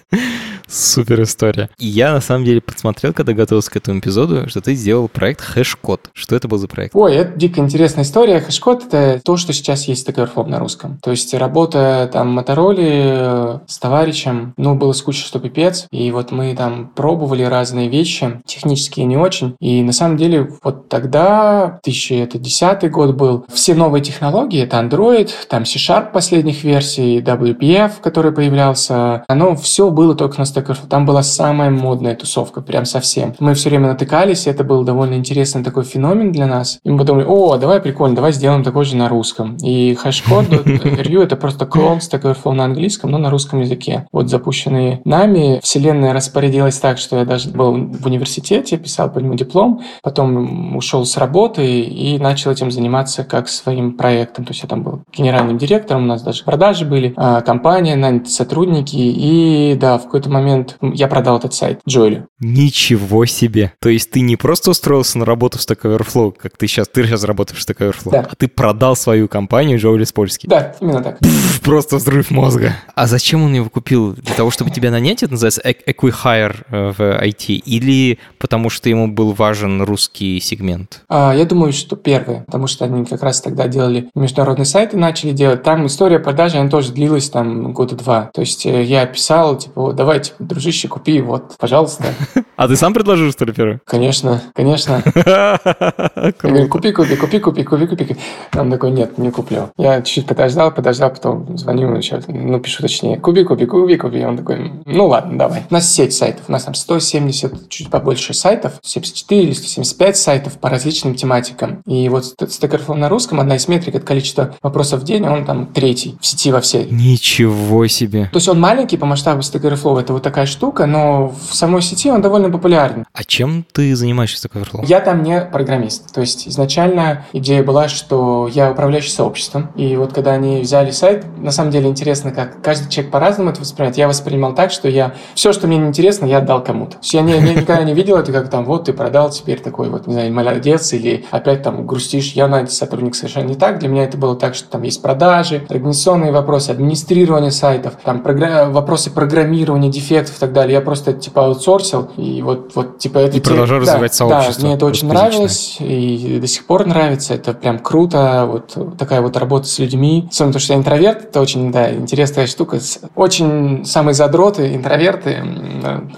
Супер история. И я на самом деле подсмотрел, когда готовился к этому эпизоду, что ты сделал проект ХэшКод. Что это был за проект? Ой, это дико интересная история. ХэшКод — это то, что сейчас есть Stack Overflow на русском. То есть работа там Motorola э, с товарищем, ну, было скучно, что пипец. И вот мы там пробовали разные вещи, технические не очень. И на самом деле вот тогда, 2010 год был, все новые технологии, это Android, там C-Sharp последних версий, WPF, который появлялся, оно все было только на Stack Overflow. Там была самая модная тусовка, прям совсем. Мы все время натыкались, и это был довольно интересный такой феномен для нас. И мы подумали, о, давай прикольно, давай сделаем такой же на русском. И хэшкод Review <laughs> это просто клон Stack Overflow на английском, но на русском языке. Вот запущенные нами, вселенная распорядилась так, что я даже был в университете, писал по нему диплом, потом ушел с работы и начал этим заниматься как своим проектом. То есть я там был генеральным директором, у нас даже продажи были, а, компания, наняты сотрудники, и да, в какой-то момент момент я продал этот сайт Джоэлю. Ничего себе! То есть ты не просто устроился на работу в Stack Overflow, как ты сейчас, ты сейчас работаешь в Stack Overflow, да. а ты продал свою компанию Джоэли Спольский. Да, именно так. Пфф, просто взрыв мозга. А зачем он его купил? Для того, чтобы тебя нанять, это называется Equihire э, в IT? Или потому что ему был важен русский сегмент? А, я думаю, что первое, потому что они как раз тогда делали международные сайты, начали делать. Там история продажи, она тоже длилась там года два. То есть э, я писал, типа, давайте дружище, купи, вот, пожалуйста. <laughs> А ты сам предложил, что ли, первый? Конечно, конечно. <laughs> Я говорю, купи, купи, купи, купи, купи, купи. Он такой, нет, не куплю. Я чуть-чуть подождал, подождал, потом звоню ему еще, ну, пишу точнее, купи, купи, купи, купи. Он такой, ну, ладно, давай. У нас сеть сайтов, у нас там 170, чуть побольше сайтов, 74 или 175 сайтов по различным тематикам. И вот Overflow на русском, одна из метрик, это количество вопросов в день, он там третий в сети во всей. Ничего себе. То есть он маленький по масштабу Stack Overflow, это вот такая штука, но в самой сети он довольно популярен. А чем ты занимаешься в Stack Overflow? Я там не программист. То есть изначально идея была, что я управляющий сообществом. И вот когда они взяли сайт, на самом деле интересно, как каждый человек по-разному это воспринимает. Я воспринимал так, что я все, что мне не интересно, я отдал кому-то. То есть я, не, я никогда не видел это, как там, вот ты продал, теперь такой вот, не знаю, молодец, или опять там грустишь, я на сотрудник совершенно не так. Для меня это было так, что там есть продажи, организационные вопросы, администрирование сайтов, там програ- вопросы программирования, дефектов и так далее. Я просто типа аутсорсил, и вот, вот типа это... И те... продолжаю да, развивать сообщество. Да, мне это очень нравилось, и до сих пор нравится. Это прям круто, вот такая вот работа с людьми. Особенно то, что я интроверт, это очень, да, интересная штука. Очень самые задроты, интроверты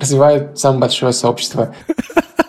развивают самое большое сообщество. <laughs>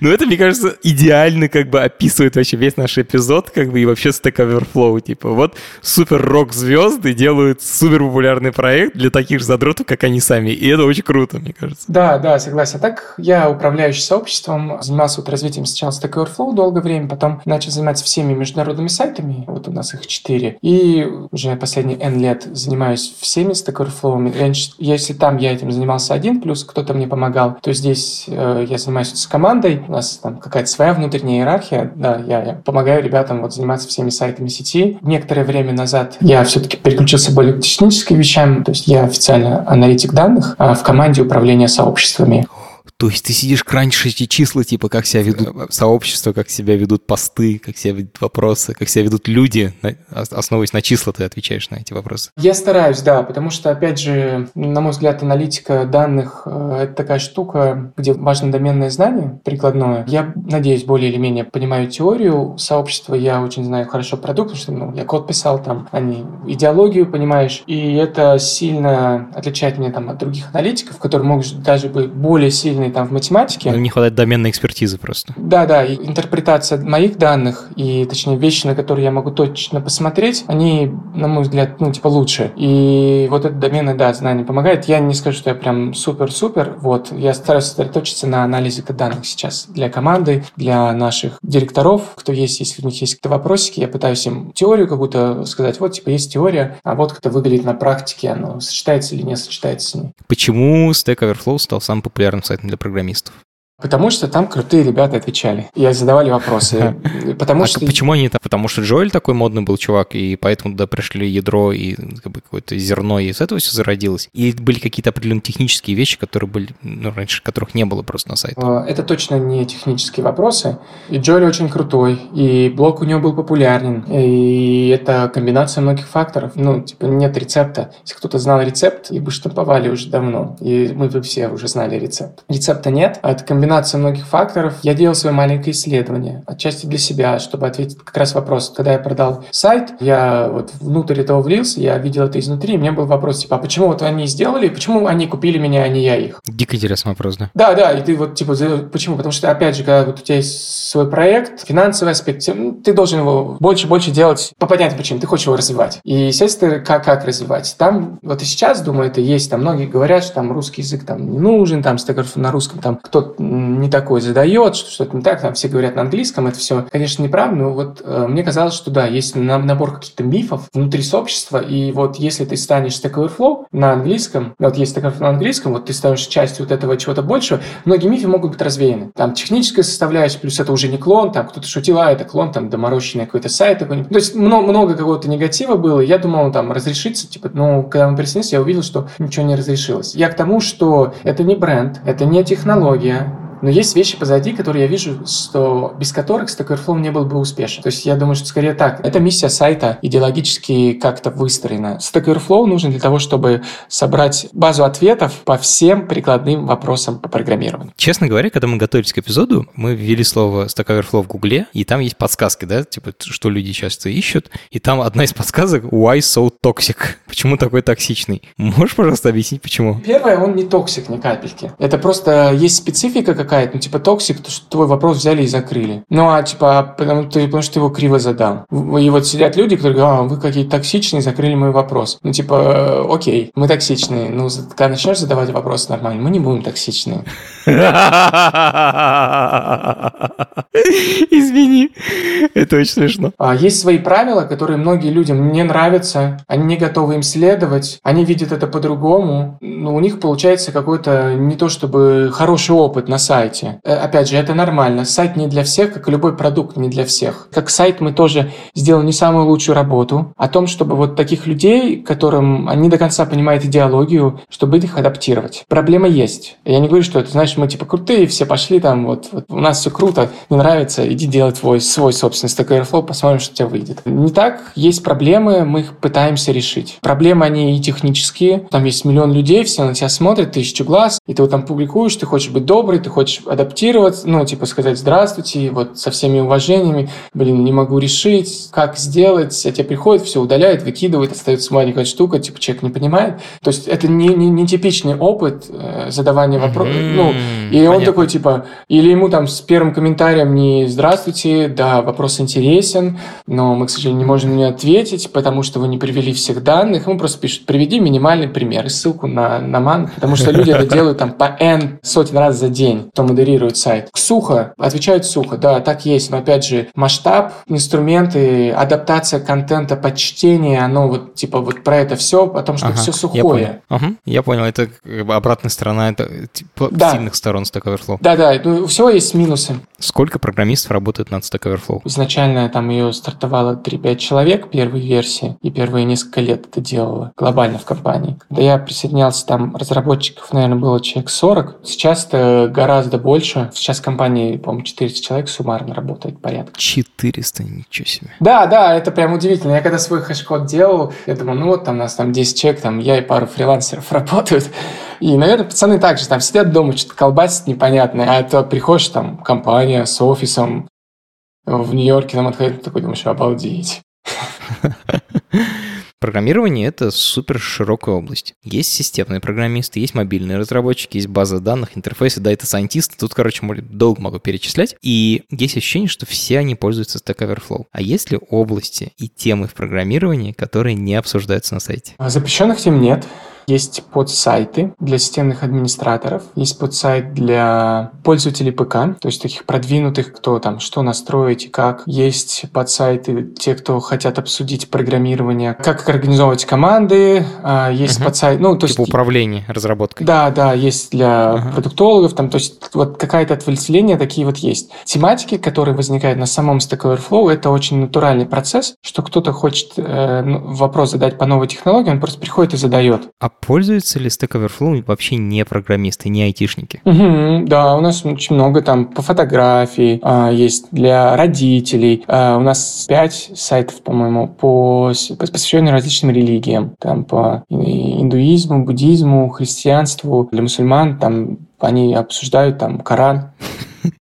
Ну, это, мне кажется, идеально как бы описывает вообще весь наш эпизод, как бы, и вообще Stack Overflow. Типа, вот супер рок-звезды делают супер популярный проект для таких же задротов, как они сами. И это очень круто, мне кажется. Да, да, согласен. Так, я управляющий сообществом, занимался вот развитием сначала Stack Overflow долгое время, потом начал заниматься всеми международными сайтами, вот у нас их четыре, и уже последние N лет занимаюсь всеми Stack Overflow. Если там я этим занимался один, плюс кто-то мне помогал, то здесь э, я занимаюсь с командой, у нас там какая-то своя внутренняя иерархия, да, я, я помогаю ребятам вот заниматься всеми сайтами сети. Некоторое время назад я все-таки переключился более к техническим вещам, то есть я официально аналитик данных а в команде управления сообществами. То есть ты сидишь, кранчишь эти числа, типа, как себя ведут сообщества, как себя ведут посты, как себя ведут вопросы, как себя ведут люди. Основываясь на числа, ты отвечаешь на эти вопросы. Я стараюсь, да, потому что, опять же, на мой взгляд, аналитика данных э, – это такая штука, где важно доменное знание прикладное. Я, надеюсь, более или менее понимаю теорию сообщества, я очень знаю хорошо продукт, потому что ну, я код писал там, а не идеологию, понимаешь, и это сильно отличает меня там от других аналитиков, которые могут даже быть более сильно сильный там в математике. Не хватает доменной экспертизы просто. Да, да, и интерпретация моих данных и, точнее, вещи, на которые я могу точно посмотреть, они, на мой взгляд, ну, типа лучше. И вот это доменное, да, знание помогает. Я не скажу, что я прям супер-супер, вот, я стараюсь сосредоточиться на анализе данных сейчас для команды, для наших директоров, кто есть, если у них есть какие-то вопросики, я пытаюсь им теорию какую-то сказать, вот, типа, есть теория, а вот как это выглядит на практике, оно сочетается или не сочетается с ней. Почему Stack Overflow стал самым популярным сайтом для программистов? Потому что там крутые ребята отвечали. И задавали вопросы. Потому а что... почему они так? Потому что Джоэль такой модный был чувак, и поэтому туда пришли ядро и как бы, какое-то зерно, и с этого все зародилось. И были какие-то определенные технические вещи, которые были, ну, раньше которых не было просто на сайте. А, это точно не технические вопросы. И Джоэль очень крутой, и блог у него был популярен, и это комбинация многих факторов. Ну, типа, нет рецепта. Если кто-то знал рецепт, и бы штамповали уже давно, и мы бы все уже знали рецепт. Рецепта нет, а это комбинация комбинация многих факторов, я делал свое маленькое исследование, отчасти для себя, чтобы ответить как раз вопрос. Когда я продал сайт, я вот внутрь этого влился, я видел это изнутри, и меня был вопрос, типа, а почему вот они сделали, почему они купили меня, а не я их? Дико интересный вопрос, да? Да, да, и ты вот, типа, почему? Потому что, опять же, когда вот у тебя есть свой проект, финансовый аспект, ты должен его больше-больше делать по понятным причинам, ты хочешь его развивать. И, естественно, как, как развивать? Там, вот и сейчас, думаю, это есть, там многие говорят, что там русский язык там не нужен, там стеков на русском, там кто-то не такой задает, что что-то не так, там все говорят на английском, это все, конечно, неправда, но вот э, мне казалось, что да, есть набор каких-то мифов внутри сообщества, и вот если ты станешь Stack Overflow на английском, вот есть Stack на английском, вот ты станешь частью вот этого чего-то большего, многие мифы могут быть развеяны. Там техническая составляющая, плюс это уже не клон, там кто-то шутил, а это клон, там доморощенный какой-то сайт какой-нибудь. То есть много, много какого-то негатива было, я думал, там, разрешится, типа, ну, когда мы присоединились, я увидел, что ничего не разрешилось. Я к тому, что это не бренд, это не технология, но есть вещи позади, которые я вижу, что без которых Stack Overflow не был бы успешен. То есть я думаю, что скорее так. Эта миссия сайта идеологически как-то выстроена. Stack Overflow нужен для того, чтобы собрать базу ответов по всем прикладным вопросам по программированию. Честно говоря, когда мы готовились к эпизоду, мы ввели слово Stack Overflow в Гугле, и там есть подсказки, да, типа, что люди часто ищут. И там одна из подсказок «Why so toxic?» <laughs> Почему такой токсичный? Можешь, пожалуйста, объяснить, почему? Первое, он не toxic ни капельки. Это просто есть специфика какая какая-то, ну, типа, toxic, то, что твой вопрос взяли и закрыли. Ну, а, типа, потому, потому что ты его криво задал. И вот сидят люди, которые говорят, а, вы какие-то токсичные, закрыли мой вопрос. Ну, типа, э, окей, мы токсичные. Ну, когда начнешь задавать вопрос нормально, мы не будем токсичные. <laughs> Извини, это очень смешно. А, есть свои правила, которые многие людям не нравятся, они не готовы им следовать, они видят это по-другому, но ну, у них получается какой-то не то чтобы хороший опыт на сайте, сайте. Э, опять же, это нормально. Сайт не для всех, как и любой продукт не для всех. Как сайт мы тоже сделали не самую лучшую работу о том, чтобы вот таких людей, которым они до конца понимают идеологию, чтобы их адаптировать. Проблема есть. Я не говорю, что это, знаешь, мы типа крутые, все пошли там, вот, вот у нас все круто, не нравится, иди делать твой, свой собственный Stack Overflow, посмотрим, что у тебя выйдет. Не так, есть проблемы, мы их пытаемся решить. Проблемы, они и технические, там есть миллион людей, все на тебя смотрят, тысячу глаз, и ты вот там публикуешь, ты хочешь быть добрый, ты хочешь хочешь адаптироваться, ну, типа сказать здравствуйте, вот со всеми уважениями, блин, не могу решить, как сделать, а тебе приходит, все удаляет, выкидывает, остается маленькая штука, типа человек не понимает. То есть это не, не, не типичный опыт э, задавания вопросов. Mm-hmm. Ну, и Понятно. он такой, типа, или ему там с первым комментарием не здравствуйте, да, вопрос интересен, но мы, к сожалению, не можем мне ответить, потому что вы не привели всех данных. Ему просто пишут, приведи минимальный пример и ссылку на, на ман, потому что люди это делают там по N сотен раз за день, кто модерирует сайт. Сухо, отвечают сухо, да, так есть, но опять же, масштаб, инструменты, адаптация контента под чтение, оно вот типа вот про это все, о том, что ага, все сухое. Я понял. Угу, я понял, это обратная сторона, это типа да. сильных сторон Stack Overflow. Да, да, ну, у всего есть минусы. Сколько программистов работает над Stack Overflow? Изначально там ее стартовало 3-5 человек первой версии, и первые несколько лет это делала глобально в компании. Когда я присоединялся, там разработчиков, наверное, было человек 40. Сейчас это гораздо больше. Сейчас компании, по-моему, 400 человек суммарно работает порядка. 400, ничего себе. Да, да, это прям удивительно. Я когда свой хэш-код делал, я думал, ну вот там у нас там 10 человек, там я и пару фрилансеров <laughs> работают. И, наверное, пацаны также там сидят дома, что-то колбасят непонятное, а это приходишь, там, компания с офисом в Нью-Йорке, там отходит, такой думаешь, обалдеть. <laughs> <laughs> Программирование — это супер широкая область. Есть системные программисты, есть мобильные разработчики, есть база данных, интерфейсы, да, это сайентисты. Тут, короче, долго могу перечислять. И есть ощущение, что все они пользуются Stack Overflow. А есть ли области и темы в программировании, которые не обсуждаются на сайте? Запрещенных тем нет. Есть подсайты для системных администраторов, есть подсайт для пользователей ПК, то есть таких продвинутых, кто там что настроить и как. Есть подсайты те, кто хотят обсудить программирование, как организовывать команды, а, есть uh-huh. подсайт, ну то типа есть управление разработкой. Да, да, есть для uh-huh. продуктологов, там, то есть вот какая-то отвлечение такие вот есть. Тематики, которые возникают на самом Stack Overflow, это очень натуральный процесс, что кто-то хочет э, ну, вопрос задать по новой технологии, он просто приходит и задает. А пользуются ли Stack Overflow вообще не программисты, не айтишники? Угу, да, у нас очень много там по фотографии, а, есть для родителей. А, у нас пять сайтов, по-моему, по, посвященные различным религиям. Там по индуизму, буддизму, христианству, для мусульман, там они обсуждают там Коран.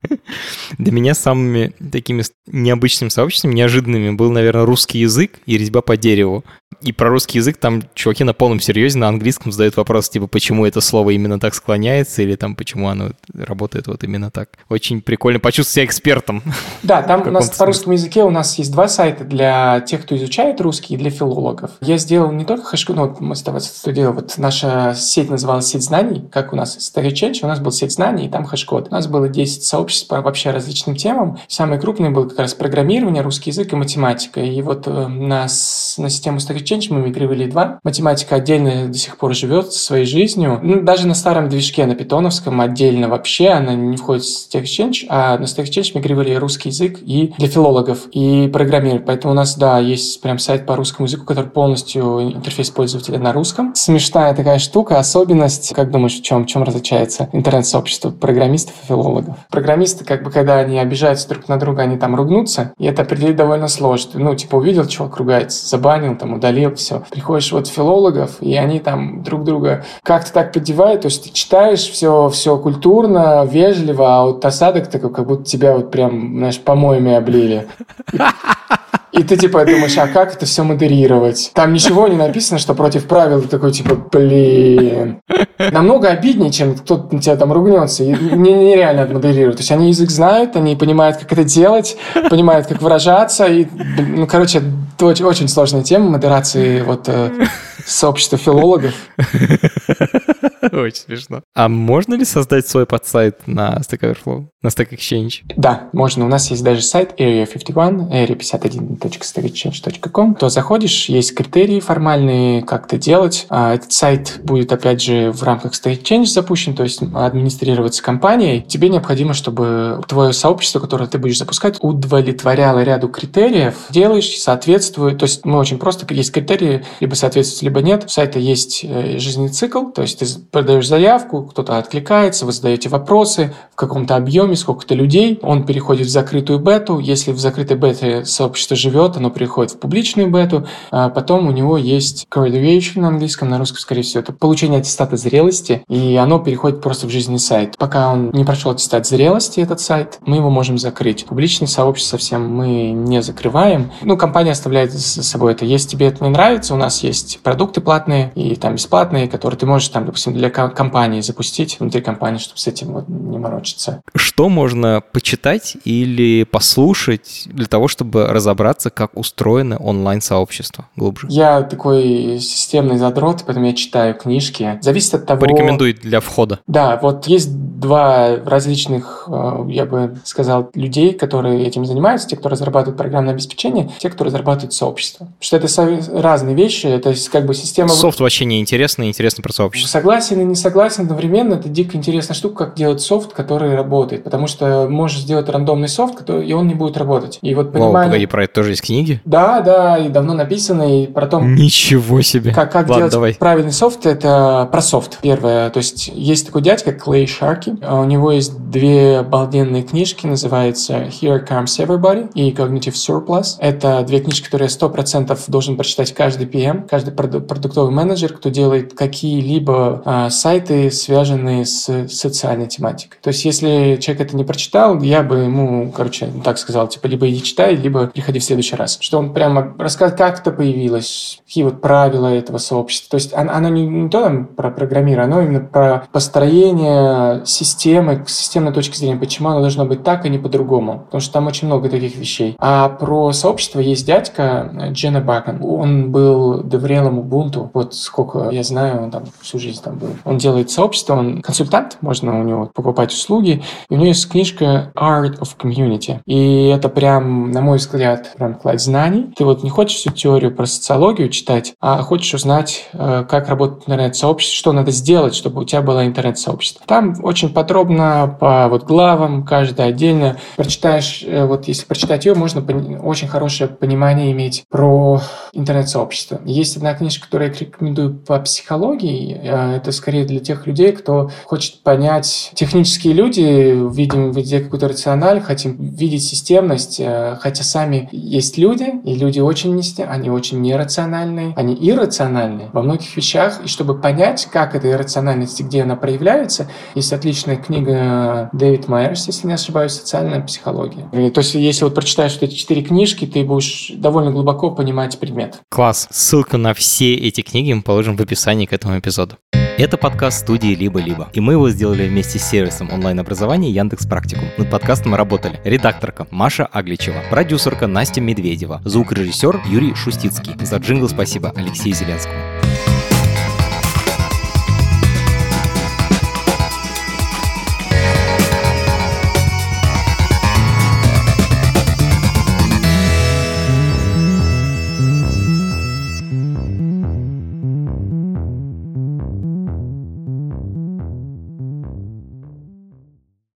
<laughs> Для меня самыми такими необычными сообществами, неожиданными был, наверное, русский язык и резьба по дереву. И про русский язык там чуваки на полном серьезе на английском задают вопрос, типа, почему это слово именно так склоняется, или там, почему оно работает вот именно так. Очень прикольно почувствовать себя экспертом. Да, <laughs> там у нас по русскому языке у нас есть два сайта для тех, кто изучает русский, и для филологов. Я сделал не только хэшку, но мы с тобой студировали, вот наша сеть называлась «Сеть знаний», как у нас Story Change, у нас был «Сеть знаний», и там хэш-код. У нас было 10 сообществ по вообще различным темам. Самый крупный был как раз программирование, русский язык и математика. И вот э, нас, на систему Story Change мы мигрировали два. Математика отдельно до сих пор живет своей жизнью. Ну, даже на старом движке, на питоновском отдельно вообще она не входит в Stack Exchange, а на Stack Exchange мигрировали русский язык и для филологов, и программирование. Поэтому у нас, да, есть прям сайт по русскому языку, который полностью интерфейс пользователя на русском. Смешная такая штука, особенность. Как думаешь, в чем, в чем различается интернет-сообщество программистов и филологов? Программисты, как бы, когда они обижаются друг на друга, они там ругнутся, и это определить довольно сложно. Ну, типа, увидел, чувак ругается, забанил, там, удалил, все. Приходишь вот филологов, и они там друг друга как-то так поддевают, то есть ты читаешь все, все культурно, вежливо, а вот осадок такой, как будто тебя вот прям, знаешь, помоями облили. И ты типа думаешь, а как это все модерировать? Там ничего не написано, что против правил. Ты такой типа, блин. Намного обиднее, чем кто-то на тебя там ругнется. И нереально отмодерировать. То есть они язык знают, они понимают, как это делать, понимают, как выражаться. И, ну, короче, это очень, очень сложная тема модерации вот э, <laughs> сообщества филологов. <laughs> <laughs> Очень смешно. А можно ли создать свой подсайт на Stack Overflow, на Stack Exchange? Да, можно. У нас есть даже сайт Area 51, area51.stackexchange.com. То заходишь, есть критерии формальные, как это делать. А этот сайт будет, опять же, в рамках Stack Exchange запущен, то есть администрироваться компанией. Тебе необходимо, чтобы твое сообщество, которое ты будешь запускать, удовлетворяло ряду критериев. Делаешь, соответствует. То есть мы очень просто, есть критерии, либо соответствует, либо нет. У сайта есть э, жизненный цикл, то есть ты подаешь заявку, кто-то откликается, вы задаете вопросы в каком-то объеме, сколько-то людей, он переходит в закрытую бету, если в закрытой бете сообщество живет, оно переходит в публичную бету, а потом у него есть graduation на английском, на русском, скорее всего, это получение аттестата зрелости, и оно переходит просто в жизненный сайт. Пока он не прошел аттестат зрелости, этот сайт, мы его можем закрыть. Публичный сообщество совсем мы не закрываем. Ну, компания оставляет за собой это. Если тебе это не нравится, у нас есть продукты платные и там бесплатные, которые ты можешь там, допустим, для компании запустить внутри компании, чтобы с этим вот не морочиться. Что можно почитать или послушать для того, чтобы разобраться, как устроено онлайн-сообщество глубже? Я такой системный задрот, поэтому я читаю книжки. Зависит от того... Порекомендуй для входа. Да, вот есть два различных, э, я бы сказал, людей, которые этим занимаются. Те, кто разрабатывает программное обеспечение, те, кто разрабатывает сообщество. Потому что это разные вещи, это как бы система... Софт вообще не интересно, интересно про сообщество. Согласен и не согласен одновременно. Это дико интересная штука, как делать софт, который работает. Потому что можешь сделать рандомный софт, который, и он не будет работать. И вот понимание... Вау, погоди, про это тоже есть книги? Да, да, и давно написано, и про то... Ничего себе! Как, как Ладно, делать давай. правильный софт, это про софт. Первое, то есть есть такой дядька Клей Шарки, у него есть две обалденные книжки, называется Here Comes Everybody и Cognitive Surplus. Это две книжки, которые 100% должен прочитать каждый PM, каждый продуктовый менеджер, кто делает какие-либо а, сайты, связанные с социальной тематикой. То есть, если человек это не прочитал, я бы ему, короче, так сказал, типа, либо иди читай, либо приходи в следующий раз. Что он прямо рассказывает, как это появилось, какие вот правила этого сообщества. То есть, оно не, не то там про программирование, оно именно про построение системы, с системной точки зрения, почему оно должно быть так, а не по-другому. Потому что там очень много таких вещей. А про сообщество есть дядька Джена Бакон. Он был доврелым Ubuntu. Вот сколько я знаю, он там всю жизнь там был. Он делает сообщество, он консультант, можно у него покупать услуги. И у него есть книжка Art of Community. И это прям, на мой взгляд, прям кладь знаний. Ты вот не хочешь всю теорию про социологию читать, а хочешь узнать, э, как работает интернет-сообщество, что надо сделать, чтобы у тебя было интернет-сообщество. Там очень подробно по вот главам, каждая отдельно. Прочитаешь, э, вот если прочитать ее, можно очень хорошее понимание иметь про интернет-сообщество. Есть одна книжка, которую я рекомендую по психологии. Э, это скорее для тех людей, кто хочет понять технические люди, видим везде какую-то рациональ, хотим видеть системность, э, хотя сами есть люди, и люди очень не они очень нерациональные, они иррациональные во многих вещах, и чтобы понять, как эта иррациональность и где она проявляется, есть отличная книга Дэвид Майерс, если не ошибаюсь, «Социальная психология». И, то есть, если вот прочитаешь эти четыре книжки, ты будешь довольно глубоко понимать предмет. Класс. Ссылку на все эти книги мы положим в описании к этому эпизоду. Это подкаст студии «Либо-либо», и мы его сделали вместе с сервисом онлайн-образования Яндекс Практикум. Над подкастом работали редакторка Маша Агличева, продюсерка Настя Медведева, звукорежиссер Юрий Шустицкий. За джингл спасибо Алексею Зеленскому.